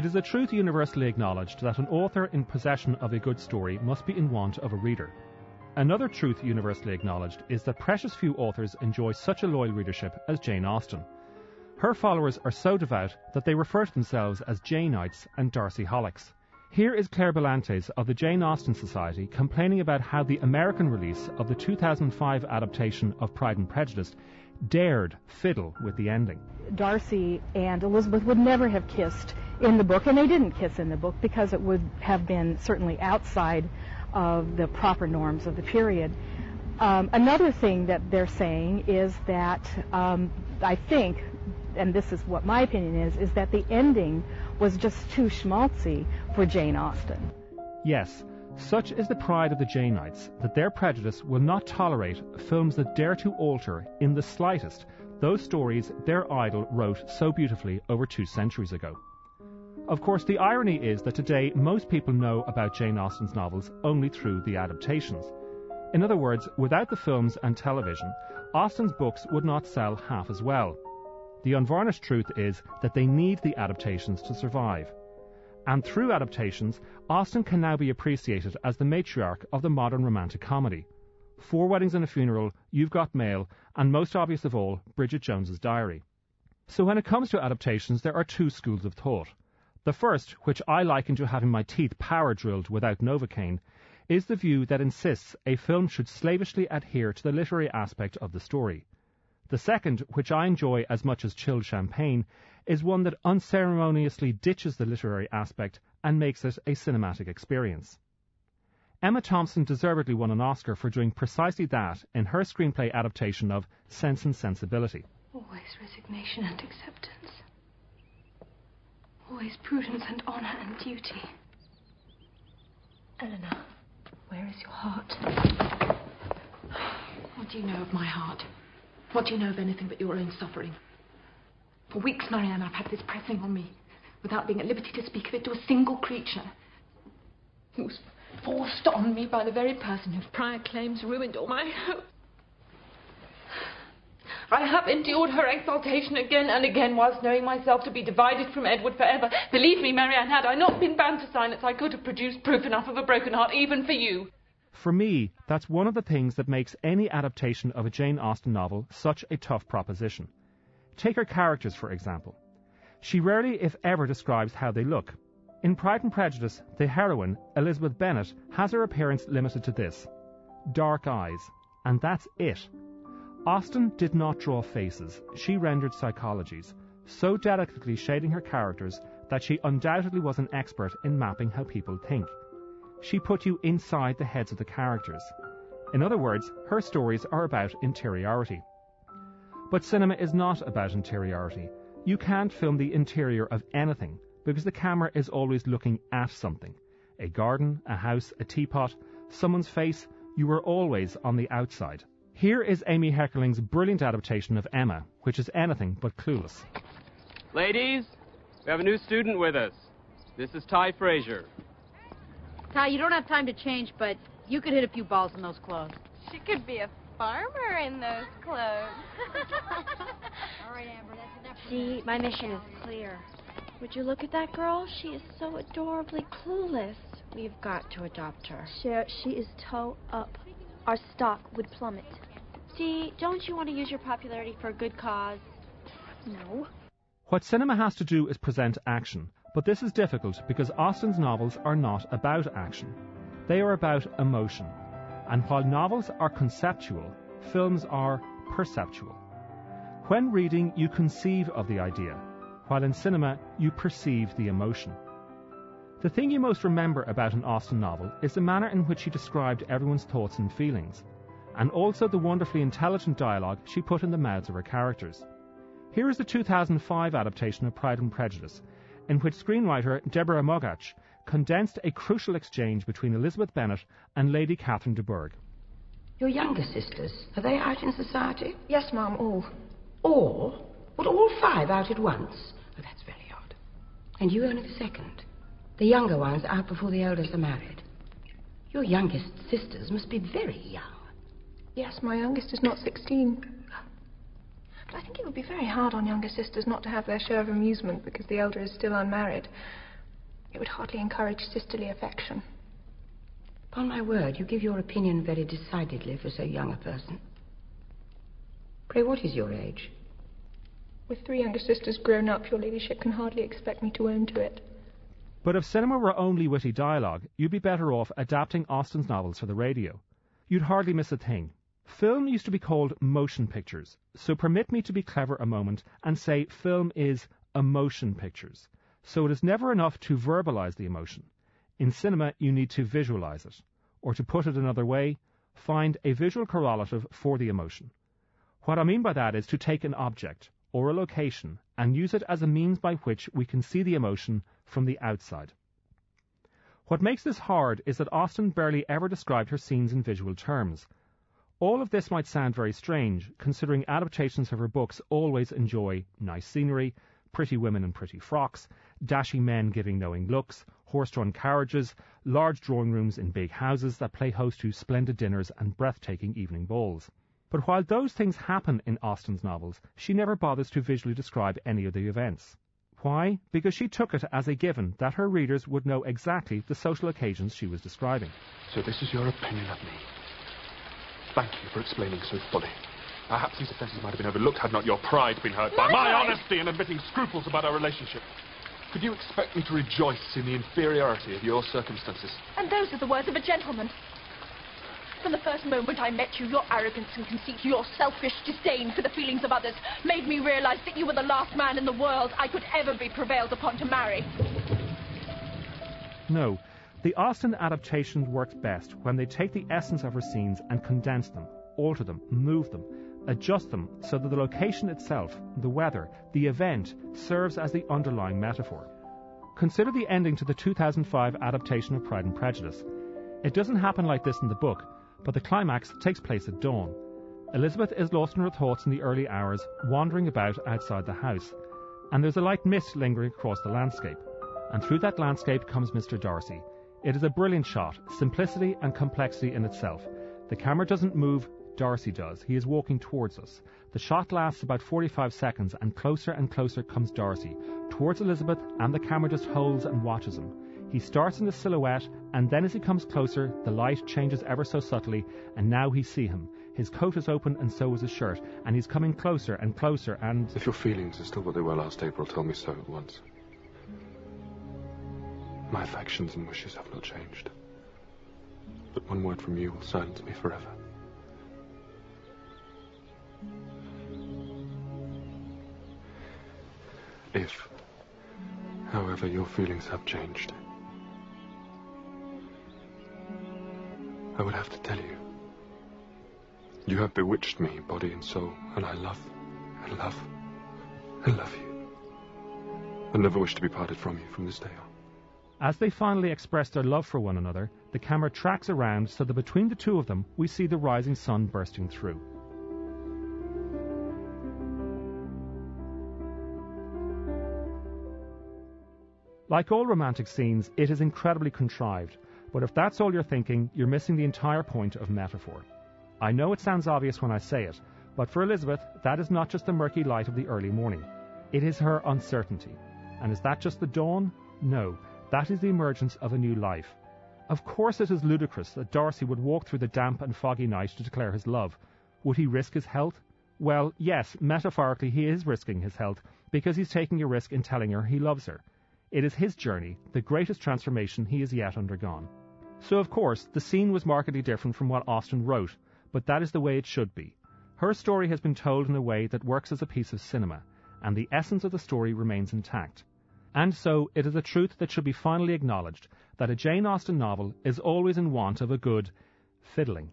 It is a truth universally acknowledged that an author in possession of a good story must be in want of a reader. Another truth universally acknowledged is that precious few authors enjoy such a loyal readership as Jane Austen. Her followers are so devout that they refer to themselves as Janeites and Darcy Holics. Here is Claire Belantes of the Jane Austen Society complaining about how the American release of the 2005 adaptation of Pride and Prejudice dared fiddle with the ending. Darcy and Elizabeth would never have kissed in the book, and they didn't kiss in the book because it would have been certainly outside of the proper norms of the period. Um, another thing that they're saying is that um, I think, and this is what my opinion is, is that the ending was just too schmaltzy for Jane Austen. Yes, such is the pride of the Janeites that their prejudice will not tolerate films that dare to alter, in the slightest, those stories their idol wrote so beautifully over two centuries ago. Of course, the irony is that today most people know about Jane Austen's novels only through the adaptations. In other words, without the films and television, Austen's books would not sell half as well. The unvarnished truth is that they need the adaptations to survive. And through adaptations, Austen can now be appreciated as the matriarch of the modern romantic comedy. Four Weddings and a Funeral, You've Got Mail, and most obvious of all, Bridget Jones's Diary. So when it comes to adaptations, there are two schools of thought. The first, which I liken to having my teeth power drilled without Novocaine, is the view that insists a film should slavishly adhere to the literary aspect of the story. The second, which I enjoy as much as chilled champagne, is one that unceremoniously ditches the literary aspect and makes it a cinematic experience. Emma Thompson deservedly won an Oscar for doing precisely that in her screenplay adaptation of Sense and Sensibility. Always resignation and acceptance. Always prudence and honor and duty. Elinor, where is your heart? What do you know of my heart? What do you know of anything but your own suffering? For weeks, Marianne, I've had this pressing on me, without being at liberty to speak of it to a single creature. It was forced on me by the very person whose prior claims ruined all my hopes. I have endured her exaltation again and again whilst knowing myself to be divided from Edward forever. Believe me, Marianne, had I not been bound to silence, I could have produced proof enough of a broken heart even for you. For me, that's one of the things that makes any adaptation of a Jane Austen novel such a tough proposition. Take her characters, for example. She rarely, if ever, describes how they look. In Pride and Prejudice, the heroine, Elizabeth Bennet, has her appearance limited to this dark eyes, and that's it. Austen did not draw faces, she rendered psychologies, so delicately shading her characters that she undoubtedly was an expert in mapping how people think. She put you inside the heads of the characters. In other words, her stories are about interiority. But cinema is not about interiority. You can't film the interior of anything because the camera is always looking at something. A garden, a house, a teapot, someone's face, you are always on the outside. Here is Amy Heckerling's brilliant adaptation of Emma, which is anything but clueless. Ladies, we have a new student with us. This is Tai Frasier. Tai, you don't have time to change, but you could hit a few balls in those clothes. She could be a farmer in those clothes. All right, Amber, that's enough. See, my mission is clear. Would you look at that girl? She is so adorably clueless. We've got to adopt her. Cher, she is toe up. Our stock would plummet. See, don't you want to use your popularity for a good cause? No. What cinema has to do is present action, but this is difficult because Austen's novels are not about action. They are about emotion. And while novels are conceptual, films are perceptual. When reading, you conceive of the idea, while in cinema, you perceive the emotion. The thing you most remember about an Austen novel is the manner in which she described everyone's thoughts and feelings, and also the wonderfully intelligent dialogue she put in the mouths of her characters. Here is the 2005 adaptation of Pride and Prejudice, in which screenwriter Deborah Moggach condensed a crucial exchange between Elizabeth Bennet and Lady Catherine de Bourgh. Your younger sisters, are they out in society? Yes, Ma'am, all. All? What, all five out at once? Oh, that's very odd. And you only the second. The younger ones out before the eldest are married. Your youngest sisters must be very young. Yes, my youngest is not 16. But I think it would be very hard on younger sisters not to have their share of amusement because the elder is still unmarried. It would hardly encourage sisterly affection. Upon my word, you give your opinion very decidedly for so young a person. Pray, what is your age? With three younger sisters grown up, your ladyship can hardly expect me to own to it. But if cinema were only witty dialogue, you'd be better off adapting Austen's novels for the radio. You'd hardly miss a thing. Film used to be called motion pictures, so permit me to be clever a moment and say film is emotion pictures. So it is never enough to verbalize the emotion. In cinema, you need to visualize it. Or to put it another way, find a visual correlative for the emotion. What I mean by that is to take an object or a location and use it as a means by which we can see the emotion from the outside. What makes this hard is that Austen barely ever described her scenes in visual terms. All of this might sound very strange, considering adaptations of her books always enjoy nice scenery, pretty women in pretty frocks, dashing men giving knowing looks, horse-drawn carriages, large drawing rooms in big houses that play host to splendid dinners and breathtaking evening balls. But while those things happen in Austen's novels, she never bothers to visually describe any of the events. Why? Because she took it as a given that her readers would know exactly the social occasions she was describing. So this is your opinion of me. Thank you for explaining so fully. Perhaps these offences might have been overlooked had not your pride been hurt by my honesty in admitting scruples about our relationship. Could you expect me to rejoice in the inferiority of your circumstances? And those are the words of a gentleman. From the first moment I met you, your arrogance and conceit, your selfish disdain for the feelings of others, made me realize that you were the last man in the world I could ever be prevailed upon to marry. No, the Austen adaptations work best when they take the essence of her scenes and condense them, alter them, move them, adjust them so that the location itself, the weather, the event, serves as the underlying metaphor. Consider the ending to the 2005 adaptation of Pride and Prejudice. It doesn't happen like this in the book, but the climax takes place at dawn. Elizabeth is lost in her thoughts in the early hours, wandering about outside the house, and there's a light mist lingering across the landscape. And through that landscape comes Mr. Darcy. It is a brilliant shot, simplicity and complexity in itself. The camera doesn't move, Darcy does. He is walking towards us. The shot lasts about 45 seconds, and closer and closer comes Darcy, towards Elizabeth, and the camera just holds and watches him. He starts in the silhouette, and then as he comes closer, the light changes ever so subtly, and now we see him. His coat is open, and so is his shirt, and he's coming closer and closer, and. If your feelings are still what they were last April, tell me so at once. My affections and wishes have not changed. But one word from you will silence me forever. If, however, your feelings have changed, I would have to tell you. You have bewitched me, body and soul, and I love, and love, and love you. I never wish to be parted from you from this day on. As they finally express their love for one another, the camera tracks around so that between the two of them we see the rising sun bursting through. Like all romantic scenes, it is incredibly contrived, but if that's all you're thinking, you're missing the entire point of metaphor. I know it sounds obvious when I say it, but for Elizabeth, that is not just the murky light of the early morning. It is her uncertainty. And is that just the dawn? No, that is the emergence of a new life. Of course it is ludicrous that Darcy would walk through the damp and foggy night to declare his love. Would he risk his health? Well, yes, metaphorically he is risking his health, because he's taking a risk in telling her he loves her. It is his journey, the greatest transformation he has yet undergone. So, of course, the scene was markedly different from what Austen wrote, but that is the way it should be. Her story has been told in a way that works as a piece of cinema, and the essence of the story remains intact. And so it is a truth that should be finally acknowledged that a Jane Austen novel is always in want of a good fiddling.